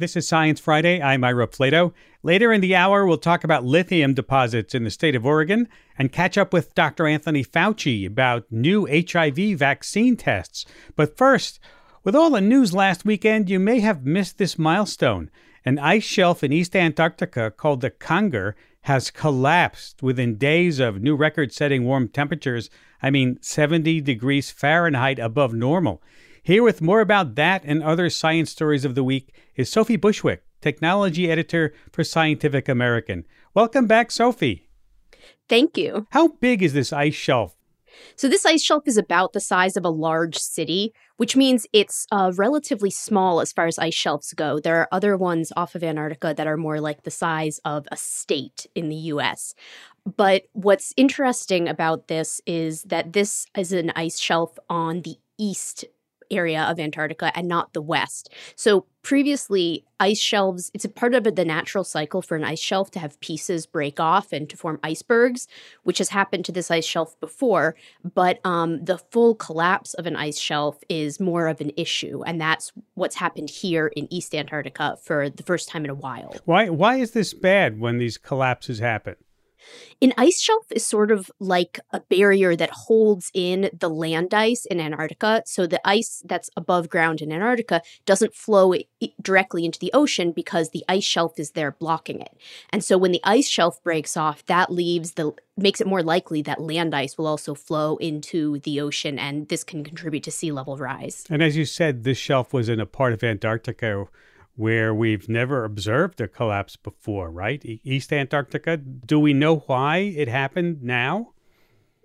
This is Science Friday. I'm Ira Flatow. Later in the hour, we'll talk about lithium deposits in the state of Oregon and catch up with Dr. Anthony Fauci about new HIV vaccine tests. But first, with all the news last weekend, you may have missed this milestone. An ice shelf in East Antarctica called the Conger has collapsed within days of new record setting warm temperatures. I mean, 70 degrees Fahrenheit above normal. Here with more about that and other science stories of the week is Sophie Bushwick, technology editor for Scientific American. Welcome back, Sophie. Thank you. How big is this ice shelf? So, this ice shelf is about the size of a large city, which means it's uh, relatively small as far as ice shelves go. There are other ones off of Antarctica that are more like the size of a state in the US. But what's interesting about this is that this is an ice shelf on the east area of Antarctica and not the west. So previously, ice shelves, it's a part of the natural cycle for an ice shelf to have pieces break off and to form icebergs, which has happened to this ice shelf before. But um, the full collapse of an ice shelf is more of an issue. And that's what's happened here in East Antarctica for the first time in a while. Why, why is this bad when these collapses happen? An ice shelf is sort of like a barrier that holds in the land ice in Antarctica. So the ice that's above ground in Antarctica doesn't flow directly into the ocean because the ice shelf is there blocking it. And so when the ice shelf breaks off, that leaves the makes it more likely that land ice will also flow into the ocean and this can contribute to sea level rise. And as you said, this shelf was in a part of Antarctica where we've never observed a collapse before, right? East Antarctica. Do we know why it happened now?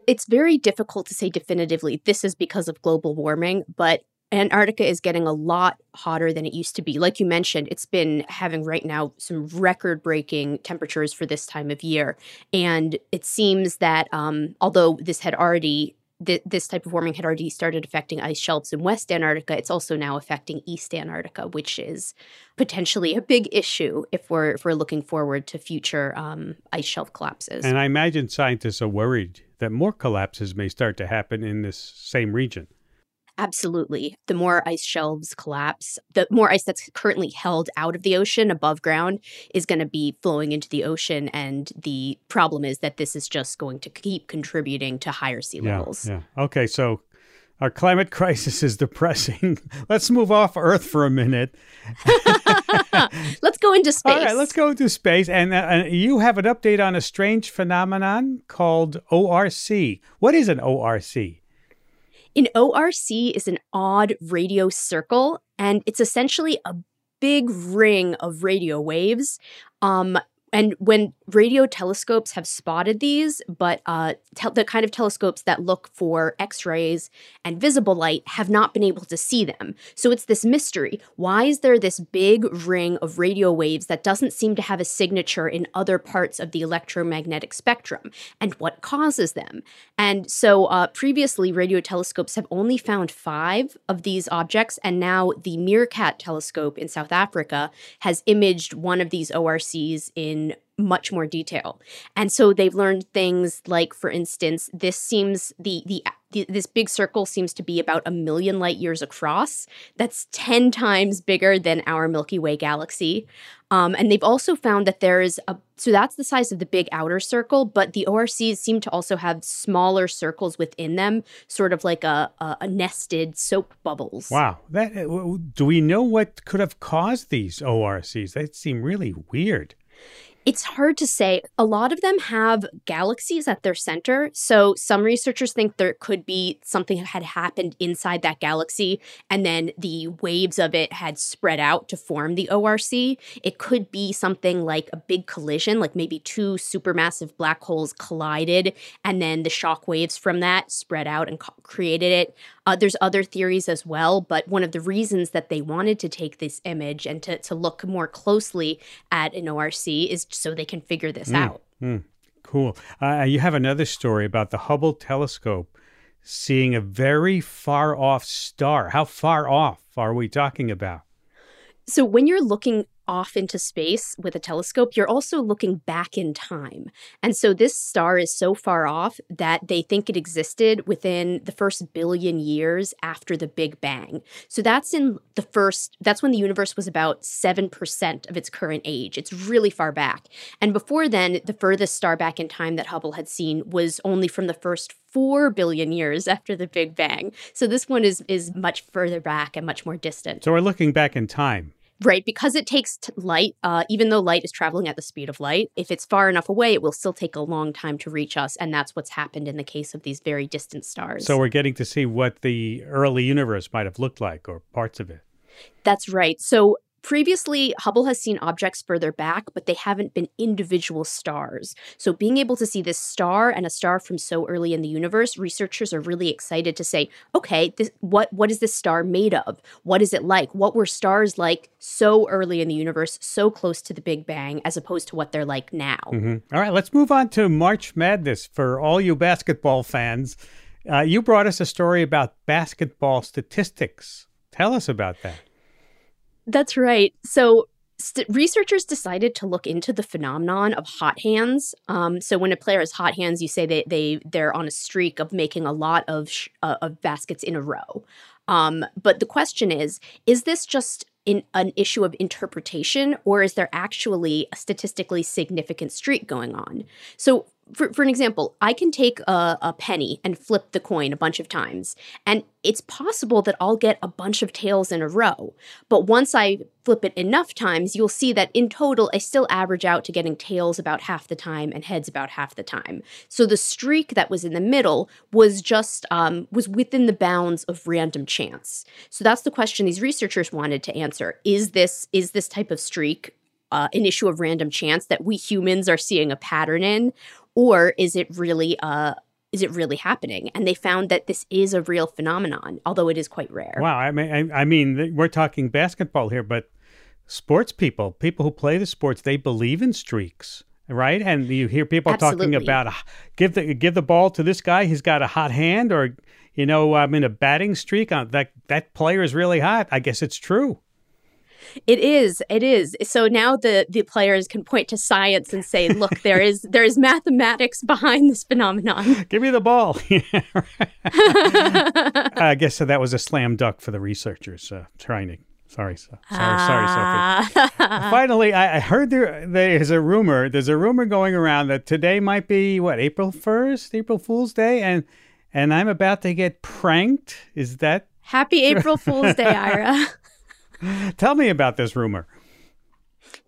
It's very difficult to say definitively this is because of global warming, but Antarctica is getting a lot hotter than it used to be. Like you mentioned, it's been having right now some record breaking temperatures for this time of year. And it seems that um, although this had already th- this type of warming had already started affecting ice shelves in West Antarctica, it's also now affecting East Antarctica, which is potentially a big issue if we're if we're looking forward to future um, ice shelf collapses. And I imagine scientists are worried that more collapses may start to happen in this same region. Absolutely. The more ice shelves collapse, the more ice that's currently held out of the ocean above ground is going to be flowing into the ocean. And the problem is that this is just going to keep contributing to higher sea levels. Yeah. yeah. Okay. So our climate crisis is depressing. let's move off Earth for a minute. let's go into space. All right, let's go into space. And uh, you have an update on a strange phenomenon called ORC. What is an ORC? An ORC is an odd radio circle, and it's essentially a big ring of radio waves. Um, and when radio telescopes have spotted these, but uh, te- the kind of telescopes that look for X rays and visible light have not been able to see them. So it's this mystery. Why is there this big ring of radio waves that doesn't seem to have a signature in other parts of the electromagnetic spectrum? And what causes them? And so uh, previously, radio telescopes have only found five of these objects, and now the Meerkat telescope in South Africa has imaged one of these ORCs in much more detail. And so they've learned things like, for instance, this seems the the, this big circle seems to be about a million light years across. That's ten times bigger than our Milky Way galaxy. Um, and they've also found that there is a so that's the size of the big outer circle, but the ORCs seem to also have smaller circles within them, sort of like a, a, a nested soap bubbles. Wow! That uh, do we know what could have caused these ORCs? They seem really weird. It's hard to say. A lot of them have galaxies at their center. So some researchers think there could be something that had happened inside that galaxy, and then the waves of it had spread out to form the ORC. It could be something like a big collision, like maybe two supermassive black holes collided, and then the shock waves from that spread out and co- created it. Uh, there's other theories as well, but one of the reasons that they wanted to take this image and to, to look more closely at an ORC is so they can figure this Mm. out. Cool. Uh, you have another story about the Hubble telescope seeing a very far off star. How far off are we talking about? So when you're looking off into space with a telescope, you're also looking back in time. And so this star is so far off that they think it existed within the first billion years after the Big Bang. So that's in the first, that's when the universe was about 7% of its current age. It's really far back. And before then, the furthest star back in time that Hubble had seen was only from the first 4 billion years after the Big Bang. So this one is is much further back and much more distant. So we're looking back in time. Right, because it takes t- light, uh, even though light is traveling at the speed of light, if it's far enough away, it will still take a long time to reach us. And that's what's happened in the case of these very distant stars. So we're getting to see what the early universe might have looked like or parts of it. that's right. So previously, Hubble has seen objects further back, but they haven't been individual stars. So being able to see this star and a star from so early in the universe, researchers are really excited to say, okay, this, what, what is this star made of? What is it like? What were stars like so early in the universe, so close to the Big Bang, as opposed to what they're like now? Mhm. All right, let's move on to March Madness for all you basketball fans. Uh, you brought us a story about basketball statistics. Tell us about that. That's right. So, st- researchers decided to look into the phenomenon of hot hands. Um, so, when a player has hot hands, you say they they they're on a streak of making a lot of sh- uh, of baskets in a row. Um, but the question is: Is this just in an issue of interpretation, or is there actually a statistically significant streak going on? So, for, for an example, I can take a, a penny and flip the coin a bunch of times, and it's possible that I'll get a bunch of tails in a row. But once I flip it enough times, you'll see that in total, I still average out to getting tails about half the time and heads about half the time. So the streak that was in the middle was just um, was within the bounds of random chance. So that's the question these researchers wanted to answer: Is this is this type of streak uh, an issue of random chance that we humans are seeing a pattern in, or is it really uh, is it really happening? And they found that this is a real phenomenon, although it is quite rare. Wow, I mean, I, I mean, we're talking basketball here, but sports people, people who play the sports, they believe in streaks, right? And you hear people talking about uh, give the give the ball to this guy, he's got a hot hand, or you know, I'm in a batting streak. Uh, that that player is really hot. I guess it's true. It is. It is. So now the the players can point to science and say, "Look, there is there is mathematics behind this phenomenon." Give me the ball. I guess so that was a slam dunk for the researchers uh, trying to. Sorry, so, sorry, sorry, Sophie. Ah. Finally, I, I heard there there's a rumor. There's a rumor going around that today might be what April first, April Fool's Day, and and I'm about to get pranked. Is that? Happy April Fool's Day, Ira. Tell me about this rumor.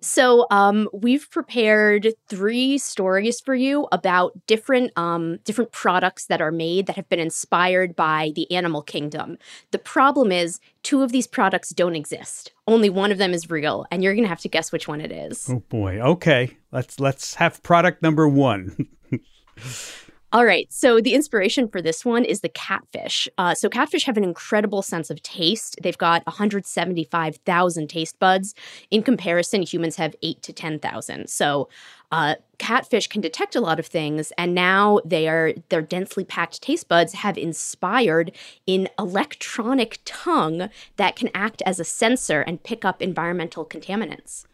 So, um, we've prepared three stories for you about different um, different products that are made that have been inspired by the animal kingdom. The problem is, two of these products don't exist. Only one of them is real, and you're gonna have to guess which one it is. Oh boy. Okay, let's let's have product number one. All right. So the inspiration for this one is the catfish. Uh, so catfish have an incredible sense of taste. They've got 175,000 taste buds. In comparison, humans have eight to 10,000. So uh, catfish can detect a lot of things, and now they are their densely packed taste buds have inspired an electronic tongue that can act as a sensor and pick up environmental contaminants.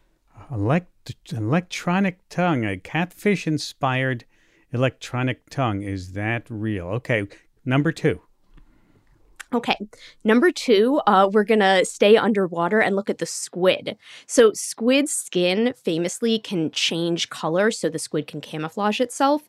Elect- electronic tongue, a catfish inspired electronic tongue. Is that real? Okay, number two. Okay, number two, uh, we're gonna stay underwater and look at the squid. So, squid skin famously can change color so the squid can camouflage itself.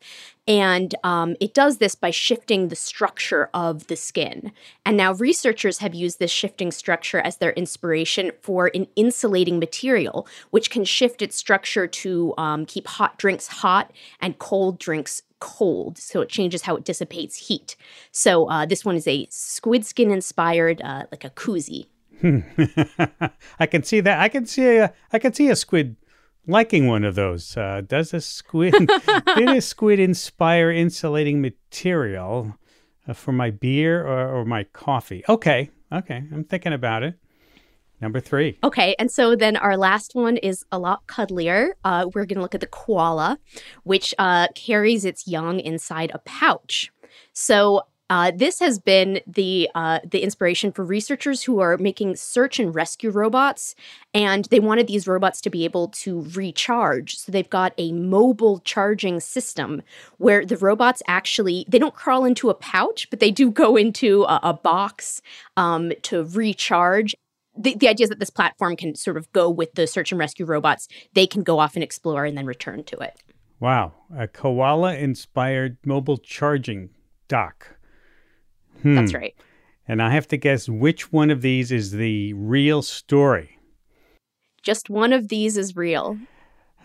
And um, it does this by shifting the structure of the skin. And now, researchers have used this shifting structure as their inspiration for an insulating material, which can shift its structure to um, keep hot drinks hot and cold drinks cold, so it changes how it dissipates heat. So uh, this one is a squid skin inspired, uh, like a koozie. I can see that. I can see a. I can see a squid liking one of those. Uh, does a squid? did a squid inspire insulating material uh, for my beer or, or my coffee? Okay, okay. I'm thinking about it. Number three. Okay, and so then our last one is a lot cuddlier. Uh, we're going to look at the koala, which uh, carries its young inside a pouch. So uh, this has been the uh, the inspiration for researchers who are making search and rescue robots, and they wanted these robots to be able to recharge. So they've got a mobile charging system where the robots actually they don't crawl into a pouch, but they do go into a, a box um, to recharge the, the idea is that this platform can sort of go with the search and rescue robots. They can go off and explore and then return to it. Wow. A koala inspired mobile charging dock. Hmm. That's right. And I have to guess which one of these is the real story. Just one of these is real.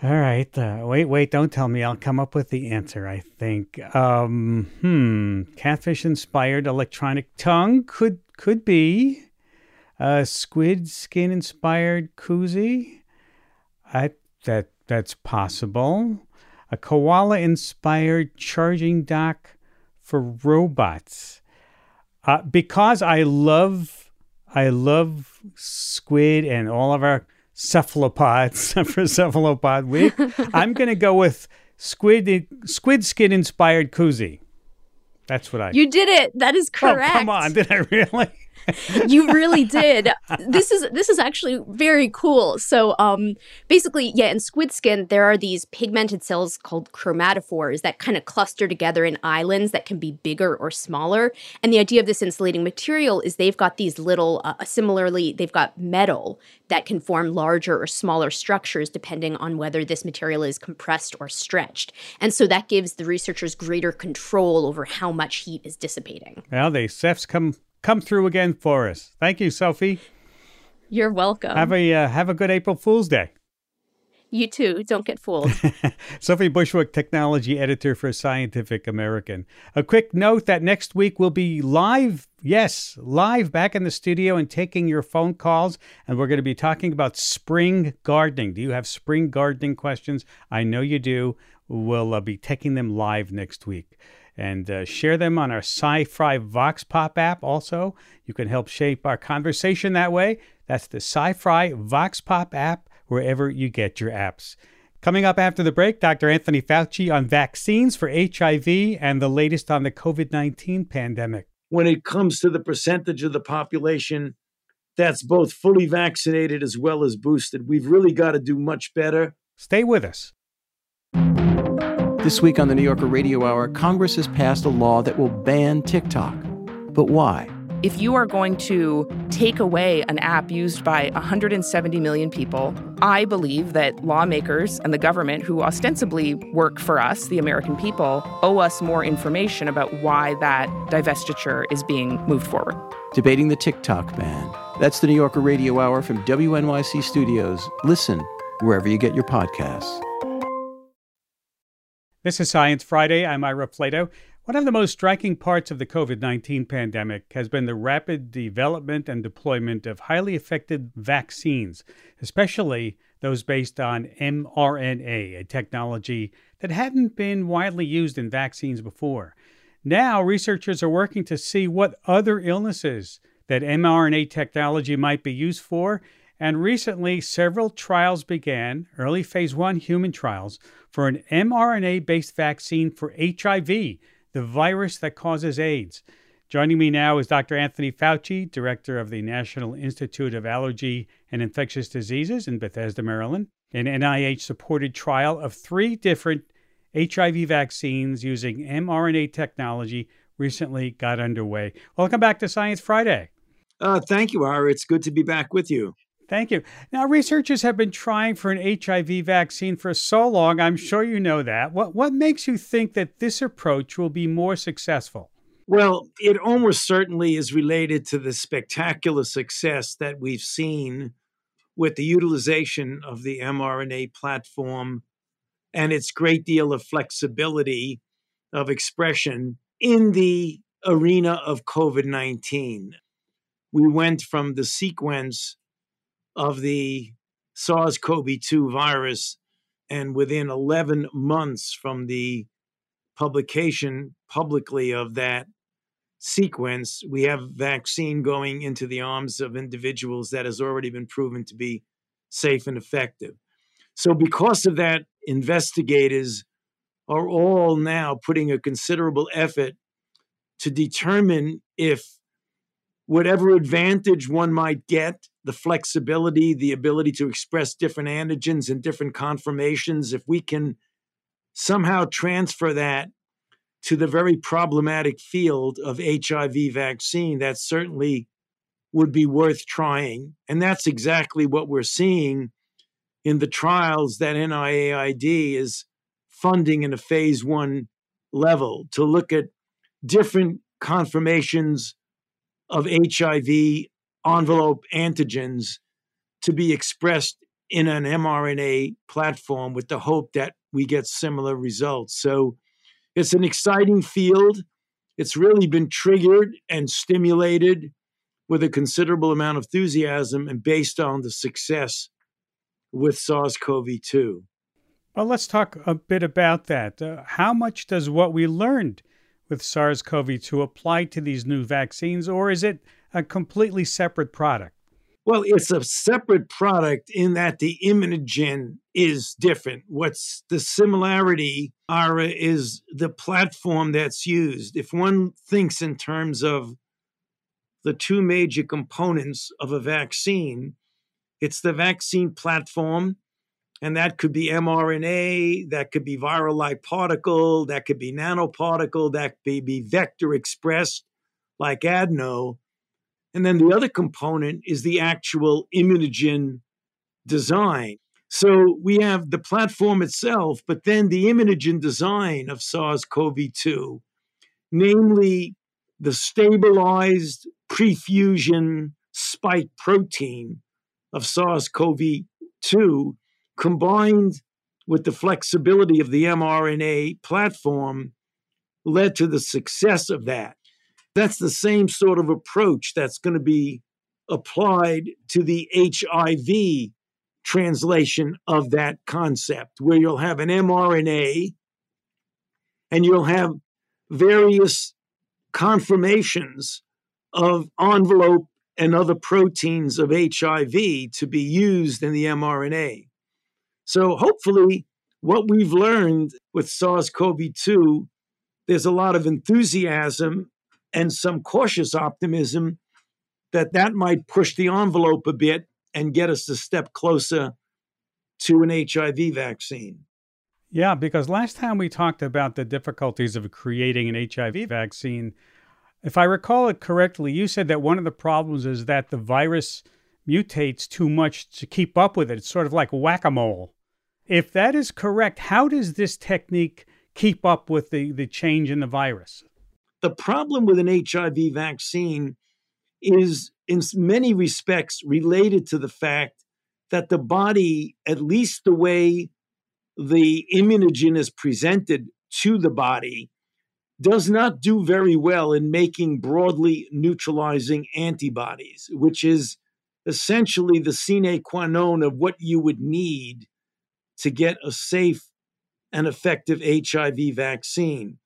All right. Uh, wait, wait. Don't tell me. I'll come up with the answer, I think. Um, hmm. Catfish inspired electronic tongue could could be. A squid skin inspired koozie. I that that's possible. A koala inspired charging dock for robots. Uh, because I love I love squid and all of our cephalopods for cephalopod week. I'm going to go with squid squid skin inspired koozie. That's what I. You did it. That is correct. Oh, come on! Did I really? You really did. This is this is actually very cool. So um basically, yeah, in squid skin there are these pigmented cells called chromatophores that kind of cluster together in islands that can be bigger or smaller. And the idea of this insulating material is they've got these little uh, similarly they've got metal that can form larger or smaller structures depending on whether this material is compressed or stretched. And so that gives the researchers greater control over how much heat is dissipating. Well, the Cephs come come through again for us. Thank you, Sophie. You're welcome. Have a uh, have a good April Fool's Day. You too. Don't get fooled. Sophie Bushwick, technology editor for Scientific American. A quick note that next week we'll be live, yes, live back in the studio and taking your phone calls. And we're going to be talking about spring gardening. Do you have spring gardening questions? I know you do. We'll uh, be taking them live next week and uh, share them on our SciFri Vox Pop app. Also, you can help shape our conversation that way. That's the SciFri Vox Pop app, wherever you get your apps. Coming up after the break, Dr. Anthony Fauci on vaccines for HIV and the latest on the COVID 19 pandemic. When it comes to the percentage of the population that's both fully vaccinated as well as boosted, we've really got to do much better. Stay with us. This week on the New Yorker Radio Hour, Congress has passed a law that will ban TikTok. But why? If you are going to take away an app used by 170 million people, I believe that lawmakers and the government, who ostensibly work for us, the American people, owe us more information about why that divestiture is being moved forward. Debating the TikTok ban. That's the New Yorker Radio Hour from WNYC Studios. Listen wherever you get your podcasts. This is Science Friday. I'm Ira Flatow. One of the most striking parts of the COVID 19 pandemic has been the rapid development and deployment of highly effective vaccines, especially those based on mRNA, a technology that hadn't been widely used in vaccines before. Now, researchers are working to see what other illnesses that mRNA technology might be used for and recently, several trials began, early phase one human trials, for an mRNA based vaccine for HIV, the virus that causes AIDS. Joining me now is Dr. Anthony Fauci, director of the National Institute of Allergy and Infectious Diseases in Bethesda, Maryland. An NIH supported trial of three different HIV vaccines using mRNA technology recently got underway. Welcome back to Science Friday. Uh, thank you, Ira. It's good to be back with you. Thank you. Now, researchers have been trying for an HIV vaccine for so long. I'm sure you know that. What, what makes you think that this approach will be more successful? Well, it almost certainly is related to the spectacular success that we've seen with the utilization of the mRNA platform and its great deal of flexibility of expression in the arena of COVID 19. We went from the sequence of the SARS CoV 2 virus, and within 11 months from the publication publicly of that sequence, we have vaccine going into the arms of individuals that has already been proven to be safe and effective. So, because of that, investigators are all now putting a considerable effort to determine if whatever advantage one might get, the flexibility, the ability to express different antigens and different conformations, if we can somehow transfer that to the very problematic field of HIV vaccine, that certainly would be worth trying. And that's exactly what we're seeing in the trials that NIAID is funding in a phase one level to look at different conformations of HIV envelope antigens to be expressed in an mRNA platform with the hope that we get similar results. So it's an exciting field. It's really been triggered and stimulated with a considerable amount of enthusiasm and based on the success with SARS CoV 2. Well, let's talk a bit about that. Uh, how much does what we learned with SARS CoV 2 apply to these new vaccines, or is it a completely separate product? Well, it's a separate product in that the immunogen is different. What's the similarity, Ira, is the platform that's used. If one thinks in terms of the two major components of a vaccine, it's the vaccine platform, and that could be mRNA, that could be viral like particle, that could be nanoparticle, that could be vector expressed like adeno. And then the other component is the actual immunogen design. So we have the platform itself, but then the immunogen design of SARS CoV 2, namely the stabilized prefusion spike protein of SARS CoV 2, combined with the flexibility of the mRNA platform, led to the success of that. That's the same sort of approach that's going to be applied to the HIV translation of that concept, where you'll have an mRNA and you'll have various conformations of envelope and other proteins of HIV to be used in the mRNA. So, hopefully, what we've learned with SARS CoV 2, there's a lot of enthusiasm and some cautious optimism that that might push the envelope a bit and get us a step closer to an HIV vaccine. Yeah, because last time we talked about the difficulties of creating an HIV vaccine, if I recall it correctly, you said that one of the problems is that the virus mutates too much to keep up with it. It's sort of like whack a mole. If that is correct, how does this technique keep up with the, the change in the virus? The problem with an HIV vaccine is, in many respects, related to the fact that the body, at least the way the immunogen is presented to the body, does not do very well in making broadly neutralizing antibodies, which is essentially the sine qua non of what you would need to get a safe and effective HIV vaccine.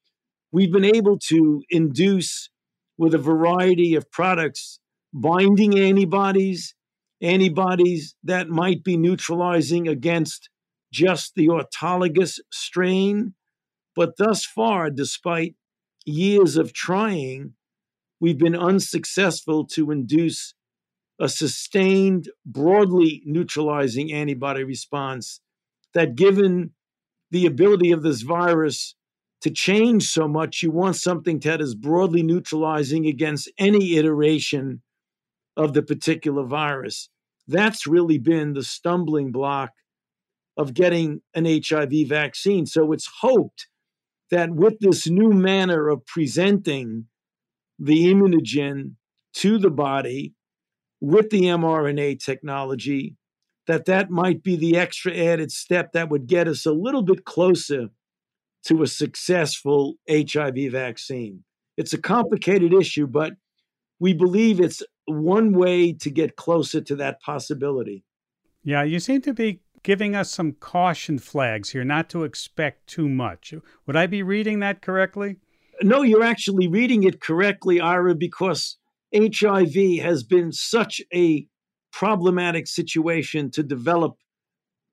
We've been able to induce, with a variety of products, binding antibodies, antibodies that might be neutralizing against just the autologous strain. But thus far, despite years of trying, we've been unsuccessful to induce a sustained, broadly neutralizing antibody response that, given the ability of this virus to change so much. You want something that is broadly neutralizing against any iteration of the particular virus. That's really been the stumbling block of getting an HIV vaccine. So it's hoped that with this new manner of presenting the immunogen to the body with the mRNA technology, that that might be the extra added step that would get us a little bit closer to a successful HIV vaccine. It's a complicated issue, but we believe it's one way to get closer to that possibility. Yeah, you seem to be giving us some caution flags here, not to expect too much. Would I be reading that correctly? No, you're actually reading it correctly, Ira, because HIV has been such a problematic situation to develop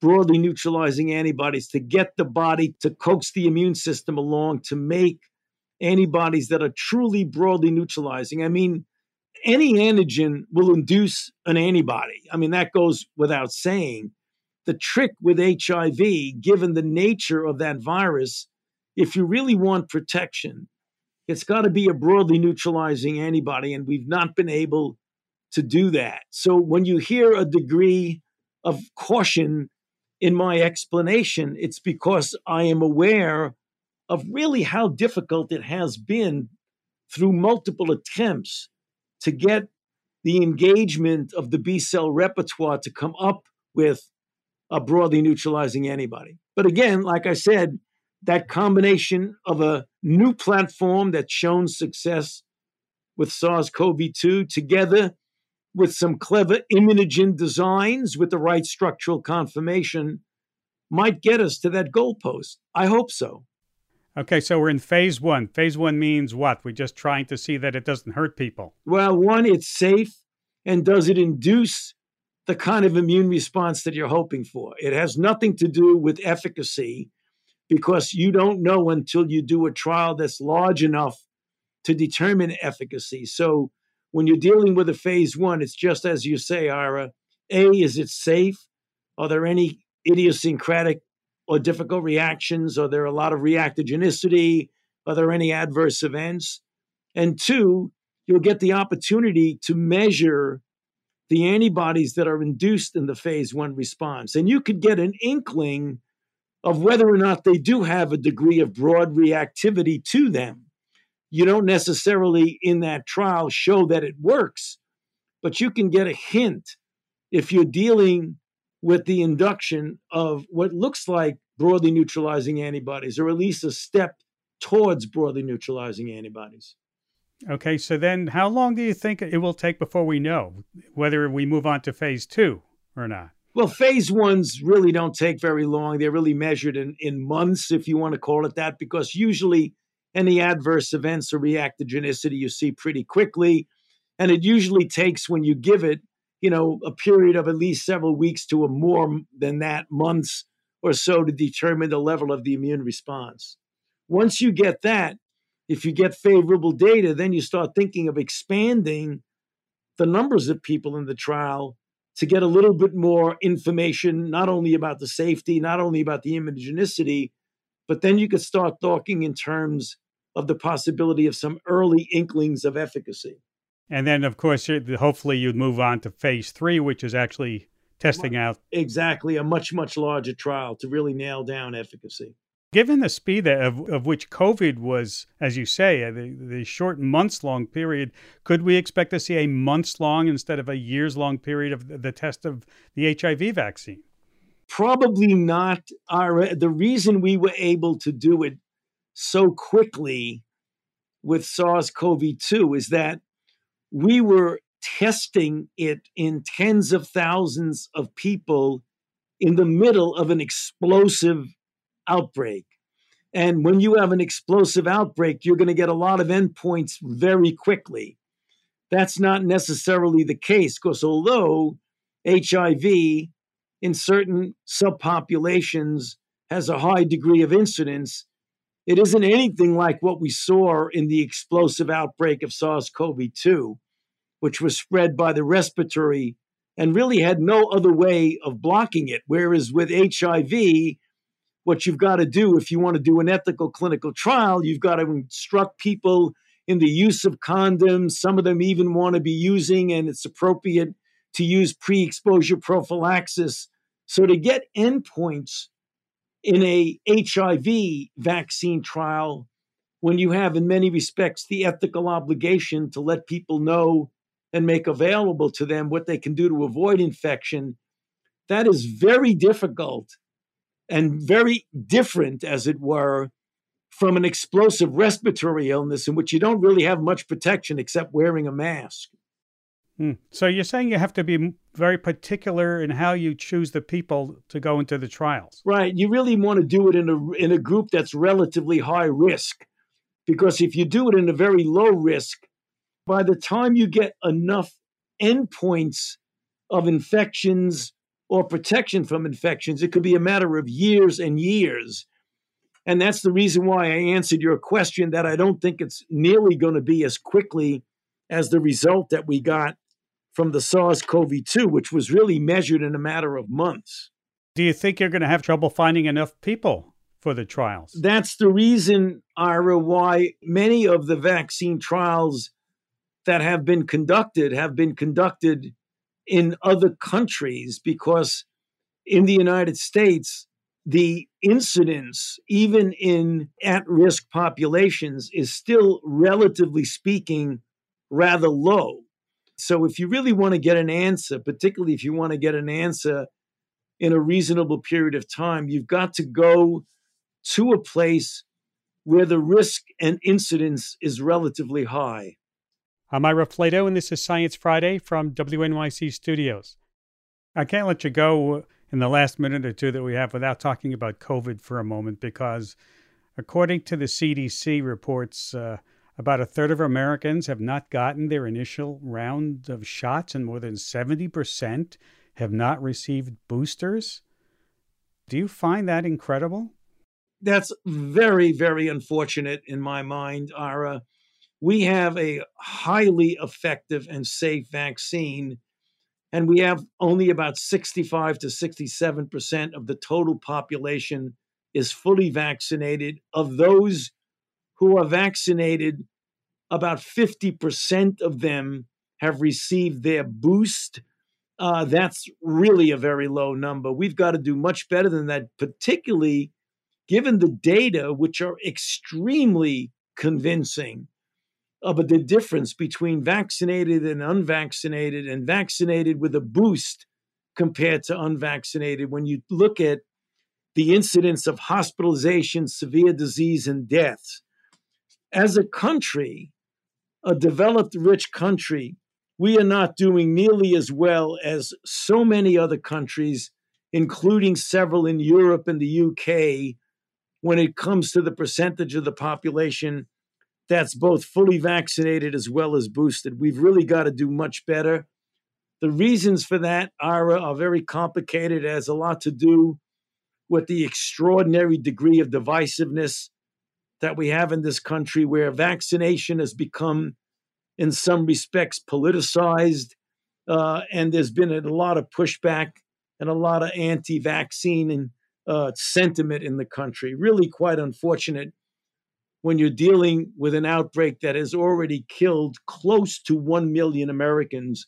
broadly neutralizing antibodies to get the body to coax the immune system along to make antibodies that are truly broadly neutralizing. I mean, any antigen will induce an antibody. I mean, that goes without saying. The trick with HIV, given the nature of that virus, if you really want protection, it's got to be a broadly neutralizing antibody, and we've not been able to do that. So when you hear a degree of caution in my explanation, it's because I am aware of really how difficult it has been through multiple attempts to get the engagement of the B cell repertoire to come up with a broadly neutralizing antibody. But again, like I said, that combination of a new platform that's shown success with SARS CoV 2 together with some clever immunogen designs with the right structural conformation might get us to that goalpost. I hope so. Okay, so we're in phase one. Phase one means what? We're just trying to see that it doesn't hurt people. Well, one, it's safe. And does it induce the kind of immune response that you're hoping for? It has nothing to do with efficacy because you don't know until you do a trial that's large enough to determine efficacy. So when you're dealing with a phase one, it's just as you say, Ira. A, is it safe? Are there any idiosyncratic or difficult reactions? Are there a lot of reactogenicity? Are there any adverse events? And two, you'll get the opportunity to measure the antibodies that are induced in the phase one response. And you could get an inkling of whether or not they do have a degree of broad reactivity to them. You don't necessarily in that trial show that it works, but you can get a hint if you're dealing with the induction of what looks like broadly neutralizing antibodies, or at least a step towards broadly neutralizing antibodies. Okay, so then how long do you think it will take before we know whether we move on to phase two or not? Well, phase ones really don't take very long. They're really measured in, in months, if you want to call it that, because usually any adverse events or reactogenicity you see pretty quickly. And it usually takes, when you give it, you know, a period of at least several weeks to a more than that months or so to determine the level of the immune response. Once you get that, if you get favorable data, then you start thinking of expanding the numbers of people in the trial to get a little bit more information, not only about the safety, not only about the immunogenicity, but then you could start talking in terms of the possibility of some early inklings of efficacy. And then, of course, hopefully you'd move on to phase three, which is actually testing out. Exactly, a much, much larger trial to really nail down efficacy. Given the speed of, of which COVID was, as you say, uh, the, the short months long period, could we expect to see a months long instead of a years long period of the test of the HIV vaccine? Probably not. Our, the reason we were able to do it so quickly with SARS CoV 2 is that we were testing it in tens of thousands of people in the middle of an explosive outbreak. And when you have an explosive outbreak, you're going to get a lot of endpoints very quickly. That's not necessarily the case because although HIV in certain subpopulations has a high degree of incidence, it isn't anything like what we saw in the explosive outbreak of SARS CoV 2 which was spread by the respiratory and really had no other way of blocking it. Whereas with HIV, what you've got to do if you want to do an ethical clinical trial, you've got to instruct people in the use of condoms. Some of them even want to be using, and it's appropriate to use pre exposure prophylaxis. So, to get endpoints in a HIV vaccine trial, when you have, in many respects, the ethical obligation to let people know and make available to them what they can do to avoid infection, that is very difficult and very different, as it were, from an explosive respiratory illness in which you don't really have much protection except wearing a mask. Hmm. So you're saying you have to be very particular in how you choose the people to go into the trials. Right. You really want to do it in a in a group that's relatively high risk. Because if you do it in a very low risk, by the time you get enough endpoints of infections or protection from infections, it could be a matter of years and years. And that's the reason why I answered your question that I don't think it's nearly going to be as quickly as the result that we got from the SARS CoV 2, which was really measured in a matter of months. Do you think you're going to have trouble finding enough people for the trials? That's the reason, Ira, why many of the vaccine trials that have been conducted have been conducted in other countries because in the United States, the incidence, even in at risk populations, is still, relatively speaking, rather low. So, if you really want to get an answer, particularly if you want to get an answer in a reasonable period of time, you've got to go to a place where the risk and incidence is relatively high. I'm Ira Flatow, and this is Science Friday from WNYC Studios. I can't let you go in the last minute or two that we have without talking about COVID for a moment because, according to the CDC reports, uh, about a third of Americans have not gotten their initial round of shots, and more than 70% have not received boosters. Do you find that incredible? That's very, very unfortunate in my mind, Ara. We have a highly effective and safe vaccine and we have only about 65 to 67% of the total population is fully vaccinated. Of those who are vaccinated, about 50% of them have received their boost. Uh, that's really a very low number. We've got to do much better than that, particularly given the data, which are extremely convincing about the difference between vaccinated and unvaccinated and vaccinated with a boost compared to unvaccinated. When you look at the incidence of hospitalization, severe disease, and deaths, as a country, a developed, rich country, we are not doing nearly as well as so many other countries, including several in Europe and the UK, when it comes to the percentage of the population that's both fully vaccinated as well as boosted. We've really got to do much better. The reasons for that are, are very complicated. It has a lot to do with the extraordinary degree of divisiveness that we have in this country, where vaccination has become, in some respects, politicized. Uh, and there's been a lot of pushback and a lot of anti vaccine uh, sentiment in the country. Really quite unfortunate when you're dealing with an outbreak that has already killed close to 1 million Americans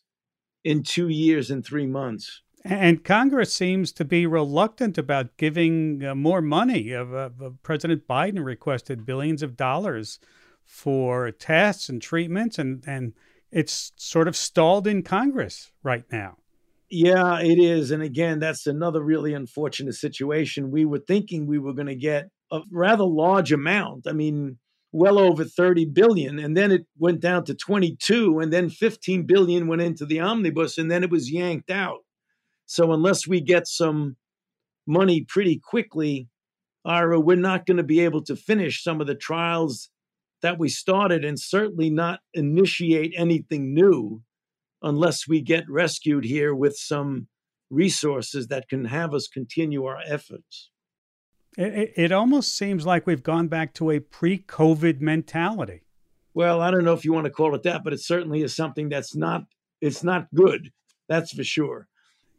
in two years and three months. And Congress seems to be reluctant about giving uh, more money. Uh, uh, President Biden requested billions of dollars for tests and treatments, and, and it's sort of stalled in Congress right now. Yeah, it is. And again, that's another really unfortunate situation. We were thinking we were going to get a rather large amount. I mean, well over 30 billion and then it went down to 22 and then 15 billion went into the omnibus and then it was yanked out. So unless we get some money pretty quickly, Ira, we're not going to be able to finish some of the trials that we started and certainly not initiate anything new unless we get rescued here with some resources that can have us continue our efforts. It, it almost seems like we've gone back to a pre COVID mentality. Well, I don't know if you want to call it that, but it certainly is something that's not, it's not good. That's for sure.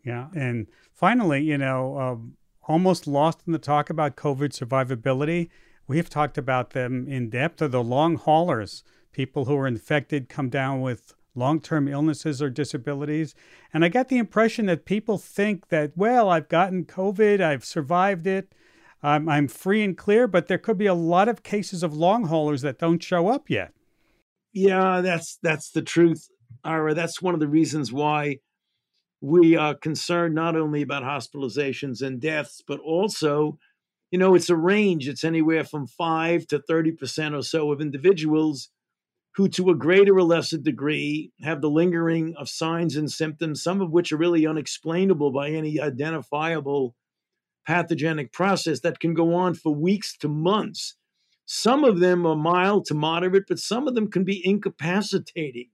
Yeah. And finally, you know, um, almost lost in the talk about COVID survivability. We have talked about them in depth. Are the long haulers, people who are infected come down with long term illnesses or disabilities. And I got the impression that people think that, well, I've gotten COVID, I've survived it, I'm, I'm free and clear, but there could be a lot of cases of long haulers that don't show up yet. Yeah, that's that's the truth, Ira. That's one of the reasons why we are concerned not only about hospitalizations and deaths, but also, you know, it's a range. It's anywhere from five to thirty percent or so of individuals who, to a greater or lesser degree, have the lingering of signs and symptoms, some of which are really unexplainable by any identifiable pathogenic process that can go on for weeks to months. Some of them are mild to moderate, but some of them can be incapacitating.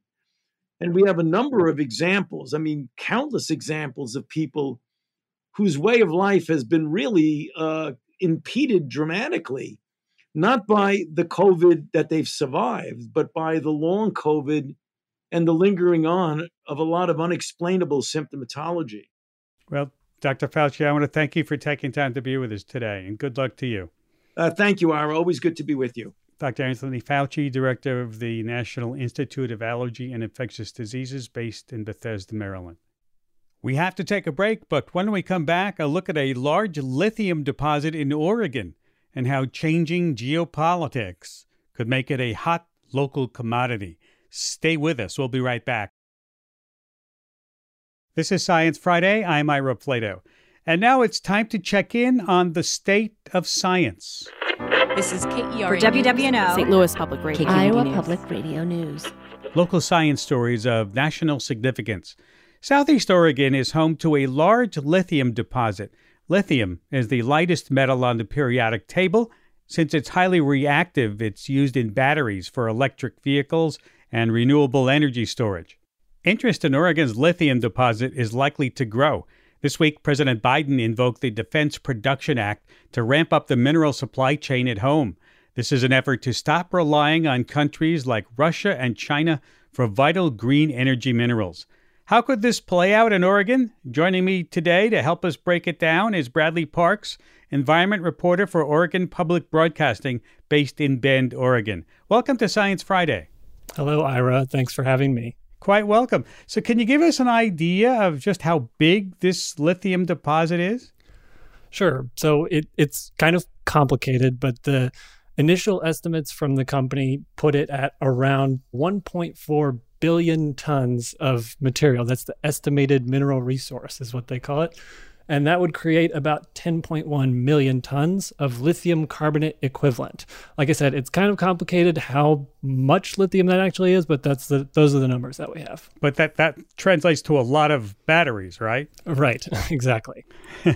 And we have a number of examples, I mean, countless examples of people whose way of life has been really uh, impeded dramatically not by the COVID that they've survived, but by the long COVID and the lingering on of a lot of unexplainable symptomatology. Well, Dr. Fauci, I want to thank you for taking time to be with us today, and good luck to you. Uh, thank you, Ira. Always good to be with you. Dr. Anthony Fauci, director of the National Institute of Allergy and Infectious Diseases based in Bethesda, Maryland. We have to take a break, but when we come back, a look at a large lithium deposit in Oregon and how changing geopolitics could make it a hot local commodity. Stay with us. We'll be right back. This is Science Friday. I'm Ira Flatow. And now it's time to check in on the state of science. This is KERA for WWNO, St. Louis Public Radio, Iowa News. Public Radio News. Local science stories of national significance. Southeast Oregon is home to a large lithium deposit Lithium is the lightest metal on the periodic table. Since it's highly reactive, it's used in batteries for electric vehicles and renewable energy storage. Interest in Oregon's lithium deposit is likely to grow. This week, President Biden invoked the Defense Production Act to ramp up the mineral supply chain at home. This is an effort to stop relying on countries like Russia and China for vital green energy minerals. How could this play out in Oregon? Joining me today to help us break it down is Bradley Parks, environment reporter for Oregon Public Broadcasting, based in Bend, Oregon. Welcome to Science Friday. Hello, Ira. Thanks for having me. Quite welcome. So, can you give us an idea of just how big this lithium deposit is? Sure. So, it, it's kind of complicated, but the initial estimates from the company put it at around 1.4 billion tons of material. That's the estimated mineral resource, is what they call it. And that would create about 10.1 million tons of lithium carbonate equivalent. Like I said, it's kind of complicated how much lithium that actually is, but that's the those are the numbers that we have. But that that translates to a lot of batteries, right? Right, exactly.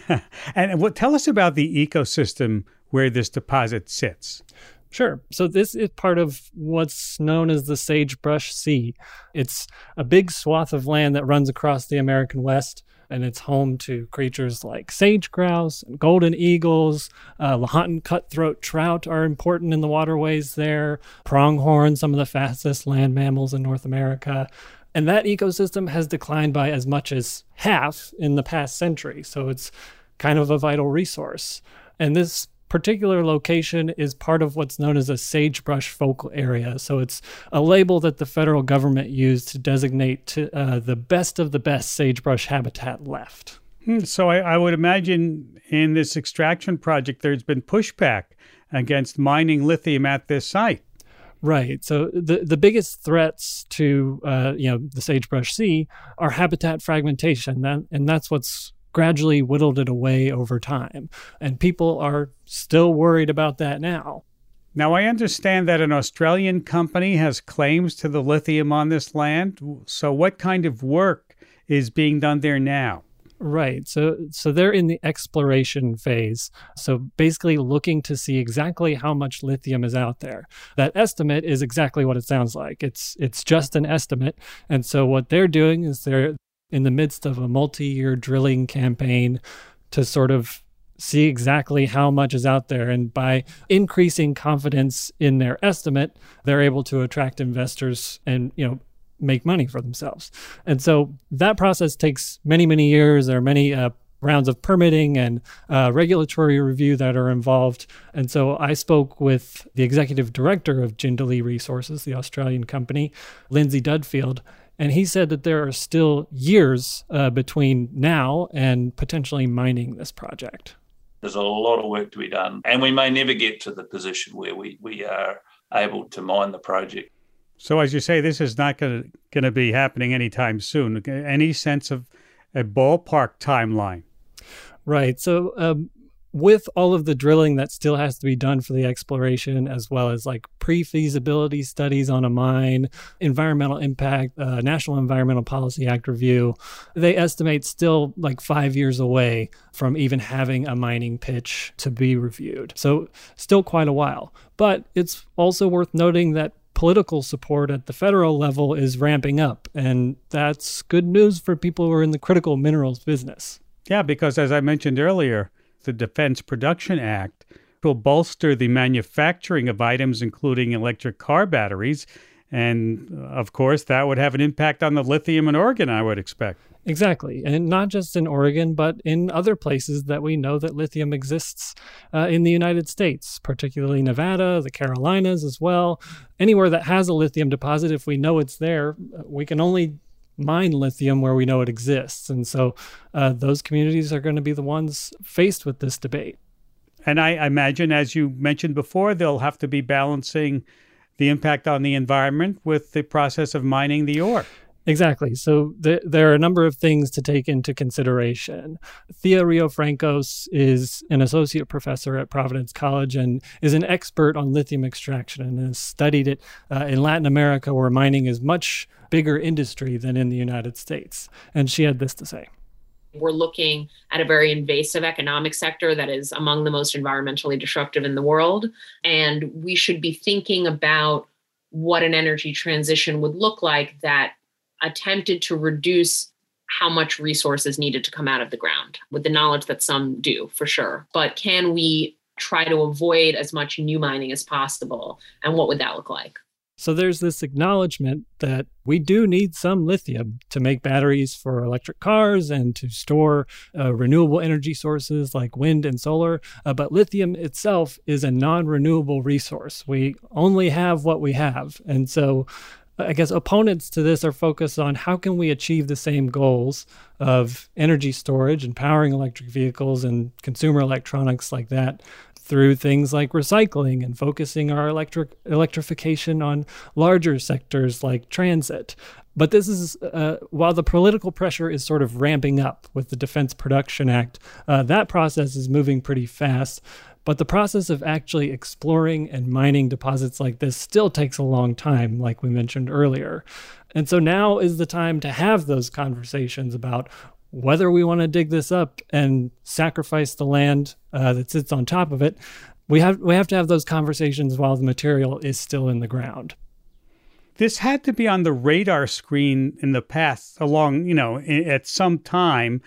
and what tell us about the ecosystem where this deposit sits. Sure. So this is part of what's known as the Sagebrush Sea. It's a big swath of land that runs across the American West, and it's home to creatures like sage grouse and golden eagles. Uh, Lahontan cutthroat trout are important in the waterways there. Pronghorn, some of the fastest land mammals in North America. And that ecosystem has declined by as much as half in the past century. So it's kind of a vital resource. And this particular location is part of what's known as a sagebrush focal area. So it's a label that the federal government used to designate to, uh, the best of the best sagebrush habitat left. Hmm, so I, I would imagine in this extraction project, there's been pushback against mining lithium at this site. Right. So the the biggest threats to uh, you know the sagebrush sea are habitat fragmentation, that, and that's what's gradually whittled it away over time. And people are still worried about that now. Now, I understand that an Australian company has claims to the lithium on this land. So, what kind of work is being done there now? Right. So so they're in the exploration phase. So basically looking to see exactly how much lithium is out there. That estimate is exactly what it sounds like. It's it's just an estimate. And so what they're doing is they're in the midst of a multi year drilling campaign to sort of see exactly how much is out there. And by increasing confidence in their estimate, they're able to attract investors and, you know, make money for themselves. And so that process takes many, many years. There are many uh, rounds of permitting and uh, regulatory review that are involved. And so I spoke with the executive director of Jindalee Resources, the Australian company, Lindsay Dudfield. And he said that there are still years uh, between now and potentially mining this project. There's a lot of work to be done, and we may never get to the position where we, we are able to mine the project. So, as you say, this is not going to be happening anytime soon. Any sense of a ballpark timeline? Right. So, um, with all of the drilling that still has to be done for the exploration, as well as like pre feasibility studies on a mine, environmental impact, uh, National Environmental Policy Act review, they estimate still like five years away from even having a mining pitch to be reviewed. So, still quite a while. But it's also worth noting that political support at the federal level is ramping up, and that's good news for people who are in the critical minerals business. Yeah, because as I mentioned earlier, the Defense Production Act will bolster the manufacturing of items including electric car batteries. And of course, that would have an impact on the lithium in Oregon, I would expect. Exactly. And not just in Oregon, but in other places that we know that lithium exists uh, in the United States, particularly Nevada, the Carolinas as well. Anywhere that has a lithium deposit, if we know it's there, we can only mine lithium where we know it exists. And so uh, those communities are going to be the ones faced with this debate. And I imagine, as you mentioned before, they'll have to be balancing the impact on the environment with the process of mining the ore. Exactly. So th- there are a number of things to take into consideration. Thea Riofrancos is an associate professor at Providence College and is an expert on lithium extraction and has studied it uh, in Latin America, where mining is much bigger industry than in the United States. And she had this to say. We're looking at a very invasive economic sector that is among the most environmentally disruptive in the world. And we should be thinking about what an energy transition would look like that attempted to reduce how much resources needed to come out of the ground with the knowledge that some do for sure. But can we try to avoid as much new mining as possible? And what would that look like? So there's this acknowledgement that we do need some lithium to make batteries for electric cars and to store uh, renewable energy sources like wind and solar. Uh, but lithium itself is a non renewable resource. We only have what we have. And so I guess opponents to this are focused on how can we achieve the same goals of energy storage and powering electric vehicles and consumer electronics like that through things like recycling and focusing our electric electrification on larger sectors like transit. But this is uh, while the political pressure is sort of ramping up with the Defense Production Act, uh, that process is moving pretty fast. But the process of actually exploring and mining deposits like this still takes a long time, like we mentioned earlier. And so now is the time to have those conversations about whether we want to dig this up and sacrifice the land uh, that sits on top of it, we have we have to have those conversations while the material is still in the ground. This had to be on the radar screen in the past, along you know, at some time.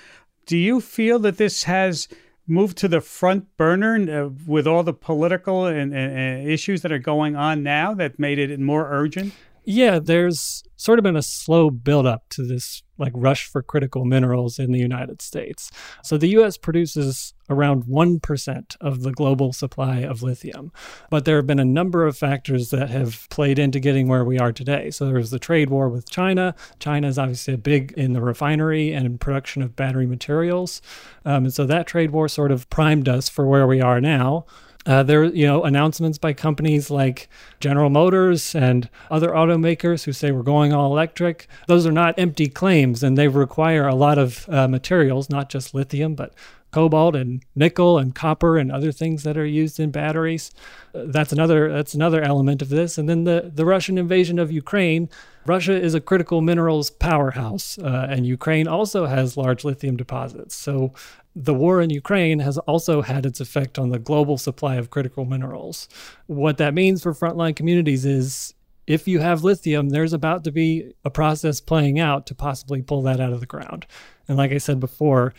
Do you feel that this has moved to the front burner uh, with all the political and, and, and issues that are going on now that made it more urgent? Yeah, there's sort of been a slow buildup to this like rush for critical minerals in the United States. So the US produces around 1% of the global supply of lithium. But there have been a number of factors that have played into getting where we are today. So there's the trade war with China. China is obviously big in the refinery and production of battery materials. Um, and so that trade war sort of primed us for where we are now. Uh, there, you know, announcements by companies like General Motors and other automakers who say we're going all electric. Those are not empty claims, and they require a lot of uh, materials, not just lithium, but cobalt and nickel and copper and other things that are used in batteries. Uh, that's another that's another element of this. And then the the Russian invasion of Ukraine. Russia is a critical minerals powerhouse, uh, and Ukraine also has large lithium deposits. So the war in Ukraine has also had its effect on the global supply of critical minerals. What that means for frontline communities is if you have lithium, there's about to be a process playing out to possibly pull that out of the ground. And like I said before,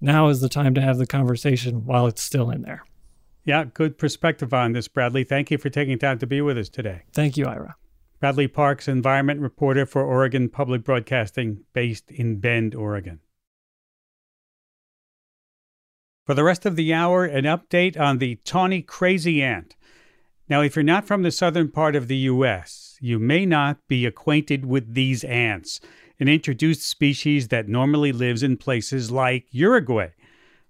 now is the time to have the conversation while it's still in there. Yeah, good perspective on this, Bradley. Thank you for taking time to be with us today. Thank you, Ira. Bradley Parks, environment reporter for Oregon Public Broadcasting, based in Bend, Oregon. For the rest of the hour, an update on the tawny crazy ant. Now, if you're not from the southern part of the U.S., you may not be acquainted with these ants, an introduced species that normally lives in places like Uruguay.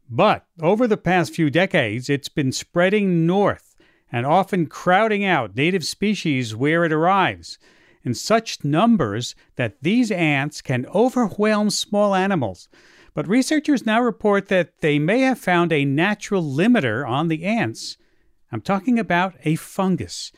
But over the past few decades, it's been spreading north and often crowding out native species where it arrives in such numbers that these ants can overwhelm small animals. But researchers now report that they may have found a natural limiter on the ants. I'm talking about a fungus.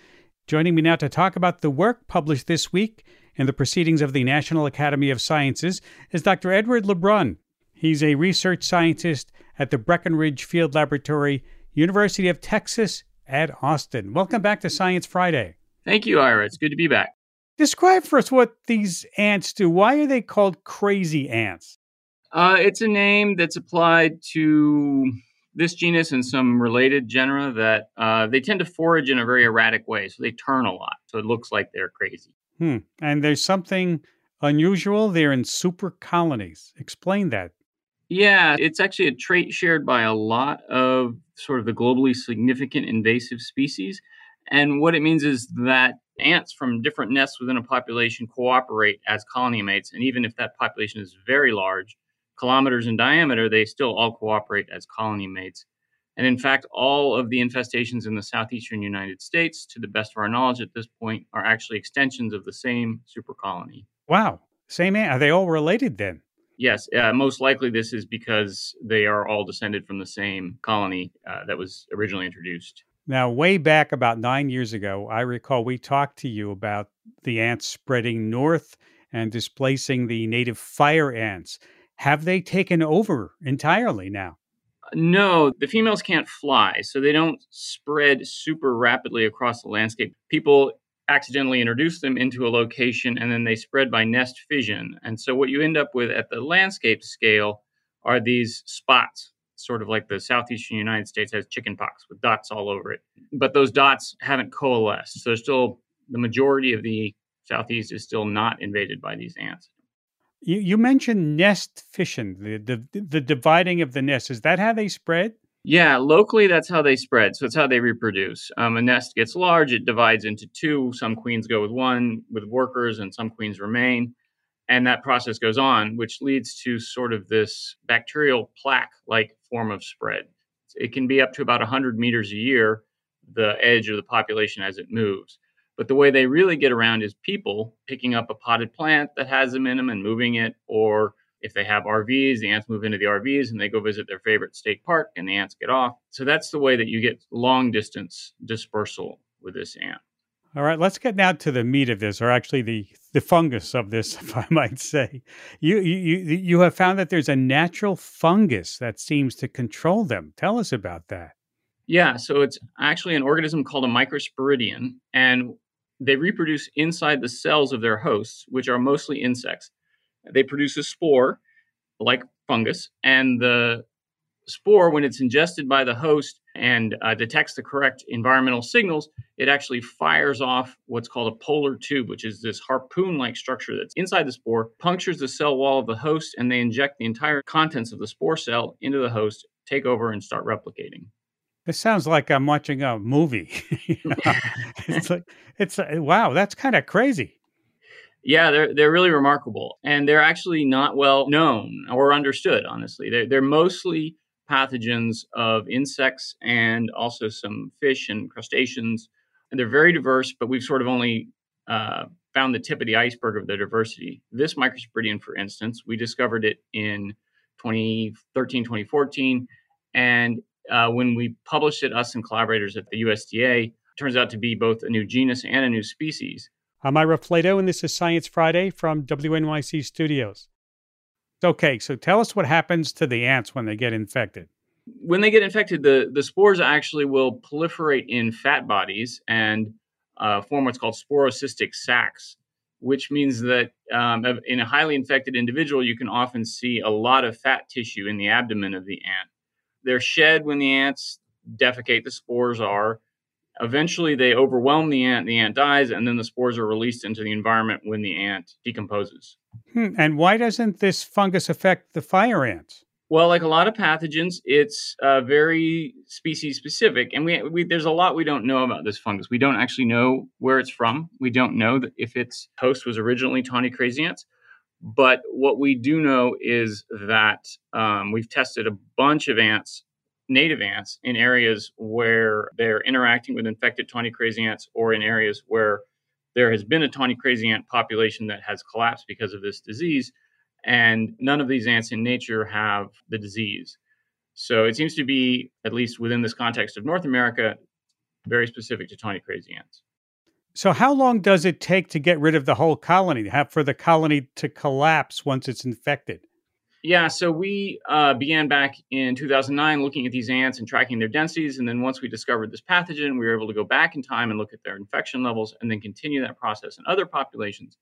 Joining me now to talk about the work published this week in the Proceedings of the National Academy of Sciences is Dr. Edward LeBrun. He's a research scientist at the Brackenridge Field Laboratory, University of Texas at Austin. Welcome back to Science Friday. Thank you, Ira. It's good to be back. Describe for us what these ants do. Why are they called crazy ants? Uh, it's a name that's applied to this genus and some related genera that uh, they tend to forage in a very erratic way. So they turn a lot. So it looks like they're crazy. Hmm. And there's something unusual. They're in super colonies. Explain that. Yeah, it's actually a trait shared by a lot of sort of the globally significant invasive species. And what it means is that ants from different nests within a population cooperate as colony mates. And even if that population is very large, kilometers in diameter, they still all cooperate as colony mates. And in fact, all of the infestations in the southeastern United States, to the best of our knowledge at this point, are actually extensions of the same super colony. Wow. Same ant. Are they all related then? Yes. Uh, most likely, this is because they are all descended from the same colony uh, that was originally introduced. Now, way back about nine years ago, I recall we talked to you about the ants spreading north and displacing the native fire ants. Have they taken over entirely now? No, the females can't fly, so they don't spread super rapidly across the landscape. People accidentally introduce them into a location and then they spread by nest fission. And so what you end up with at the landscape scale are these spots, sort of like the southeastern United States has chickenpox with dots all over it. But those dots haven't coalesced. So still the majority of the southeast is still not invaded by these ants. You, you mentioned nest fission, the, the the dividing of the nest. Is that how they spread? Yeah, locally that's how they spread. So it's how they reproduce. Um, a nest gets large, it divides into two. Some queens go with one with workers, and some queens remain. And that process goes on, which leads to sort of this bacterial plaque like form of spread. It can be up to about 100 meters a year, the edge of the population as it moves. But the way they really get around is people picking up a potted plant that has them in them and moving it, or if they have RVs, the ants move into the RVs and they go visit their favorite state park and the ants get off. So that's the way that you get long distance dispersal with this ant. All right, let's get now to the meat of this, or actually the the fungus of this, if I might say. You you you have found that there's a natural fungus that seems to control them. Tell us about that. Yeah, so it's actually an organism called a microsporidian, and they reproduce inside the cells of their hosts, which are mostly insects. They produce a spore, like fungus, and the spore, when it's ingested by the host and uh, detects the correct environmental signals, it actually fires off what's called a polar tube, which is this harpoon like structure that's inside the spore, punctures the cell wall of the host, and they inject the entire contents of the spore cell into the host, take over, and start replicating. This sounds like I'm watching a movie. it's like it's uh, wow, that's kind of crazy. Yeah, they're they're really remarkable, and they're actually not well known or understood. Honestly, they're they're mostly pathogens of insects and also some fish and crustaceans, and they're very diverse. But we've sort of only uh, found the tip of the iceberg of their diversity. This microsporidian, for instance, we discovered it in 2013, 2014, and uh, when we published it, us and collaborators at the USDA, it turns out to be both a new genus and a new species. I'm Ira Flatow, and this is Science Friday from WNYC Studios. Okay, so tell us what happens to the ants when they get infected. When they get infected, the, the spores actually will proliferate in fat bodies and uh, form what's called sporocystic sacs, which means that um, in a highly infected individual, you can often see a lot of fat tissue in the abdomen of the ant. They're shed when the ants defecate, the spores are. Eventually, they overwhelm the ant, the ant dies, and then the spores are released into the environment when the ant decomposes. Hmm. And why doesn't this fungus affect the fire ants? Well, like a lot of pathogens, it's uh, very species specific, and we, we there's a lot we don't know about this fungus. We don't actually know where it's from. We don't know that if its host was originally tawny crazy ants. But what we do know is that um, we've tested a bunch of ants, native ants, in areas where they're interacting with infected tawny crazy ants, or in areas where there has been a tawny crazy ant population that has collapsed because of this disease and none of these ants in nature have the disease. So it seems to be, at least within this context of North America, very specific to tawny crazy ants. So, how long does it take to get rid of the whole colony, for the colony to collapse once it's infected? Yeah, so we uh, began back in 2009 looking at these ants and tracking their densities. And then once we discovered this pathogen, we were able to go back in time and look at their infection levels and then continue that process in other populations.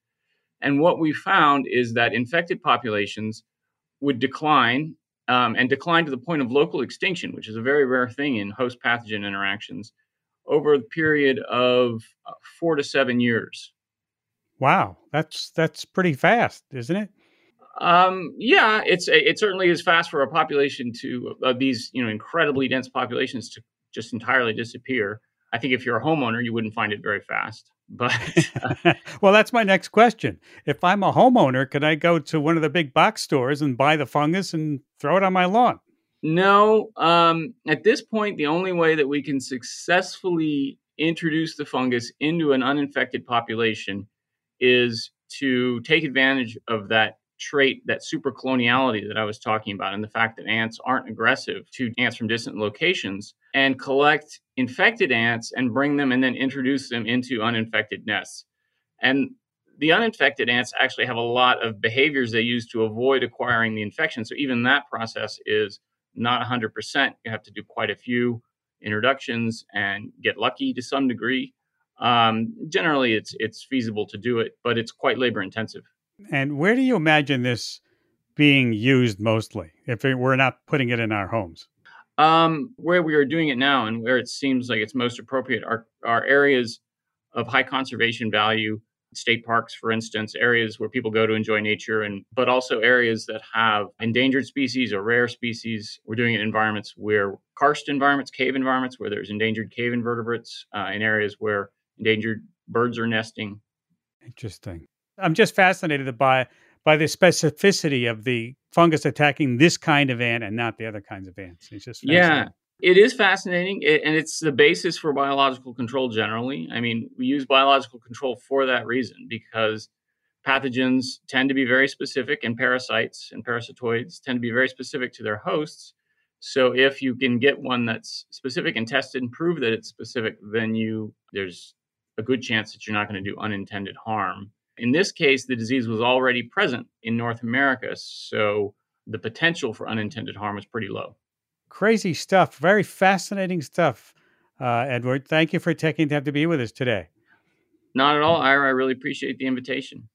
And what we found is that infected populations would decline um, and decline to the point of local extinction, which is a very rare thing in host pathogen interactions, over a period of uh, four to seven years. Wow, that's that's pretty fast, isn't it? Um, yeah, it's it certainly is fast for a population to uh, these you know incredibly dense populations to just entirely disappear. I think if you're a homeowner, you wouldn't find it very fast. But uh, well, that's my next question. If I'm a homeowner, can I go to one of the big box stores and buy the fungus and throw it on my lawn? No. Um, at this point, the only way that we can successfully introduce the fungus into an uninfected population is to take advantage of that trait, that supercoloniality that I was talking about, and the fact that ants aren't aggressive to ants from distant locations, and collect infected ants and bring them and then introduce them into uninfected nests. And the uninfected ants actually have a lot of behaviors they use to avoid acquiring the infection. So even that process is not 100%. You have to do quite a few introductions and get lucky to some degree. Um, generally, it's it's feasible to do it, but it's quite labor intensive. And where do you imagine this being used mostly if it, we're not putting it in our homes? Um, where we are doing it now and where it seems like it's most appropriate are, are areas of high conservation value, state parks, for instance, areas where people go to enjoy nature, and but also areas that have endangered species or rare species. We're doing it in environments where karst environments, cave environments, where there's endangered cave invertebrates, uh, in areas where endangered birds are nesting. Interesting. I'm just fascinated by by the specificity of the fungus attacking this kind of ant and not the other kinds of ants. It's just yeah, it is fascinating, and it's the basis for biological control generally. I mean, we use biological control for that reason because pathogens tend to be very specific, and parasites and parasitoids tend to be very specific to their hosts. So if you can get one that's specific and tested and prove that it's specific, then you there's a good chance that you're not going to do unintended harm. In this case, the disease was already present in North America, so the potential for unintended harm is pretty low. Crazy stuff. Very fascinating stuff, uh, Edward. Thank you for taking time to be with us today. Not at all, Ira. I really appreciate the invitation.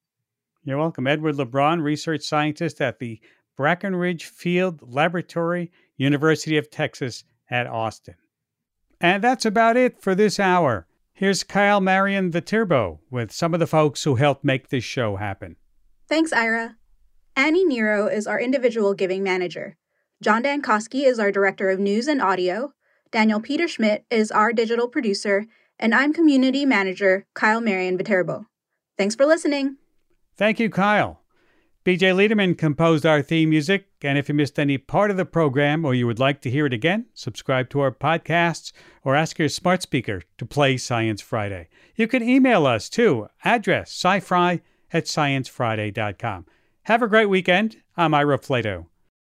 You're welcome. Edward LeBrun, research scientist at the Brackenridge Field Laboratory, University of Texas at Austin. And that's about it for this hour. Here's Kyle Marian Viterbo with some of the folks who helped make this show happen. Thanks, Ira. Annie Nero is our individual giving manager. John Dankosky is our director of news and audio. Daniel Peter Schmidt is our digital producer. And I'm community manager Kyle Marian Viterbo. Thanks for listening. Thank you, Kyle. BJ Liederman composed our theme music, and if you missed any part of the program or you would like to hear it again, subscribe to our podcasts or ask your smart speaker to play Science Friday. You can email us too, address scifri at sciencefriday.com. Have a great weekend. I'm Ira Flatow.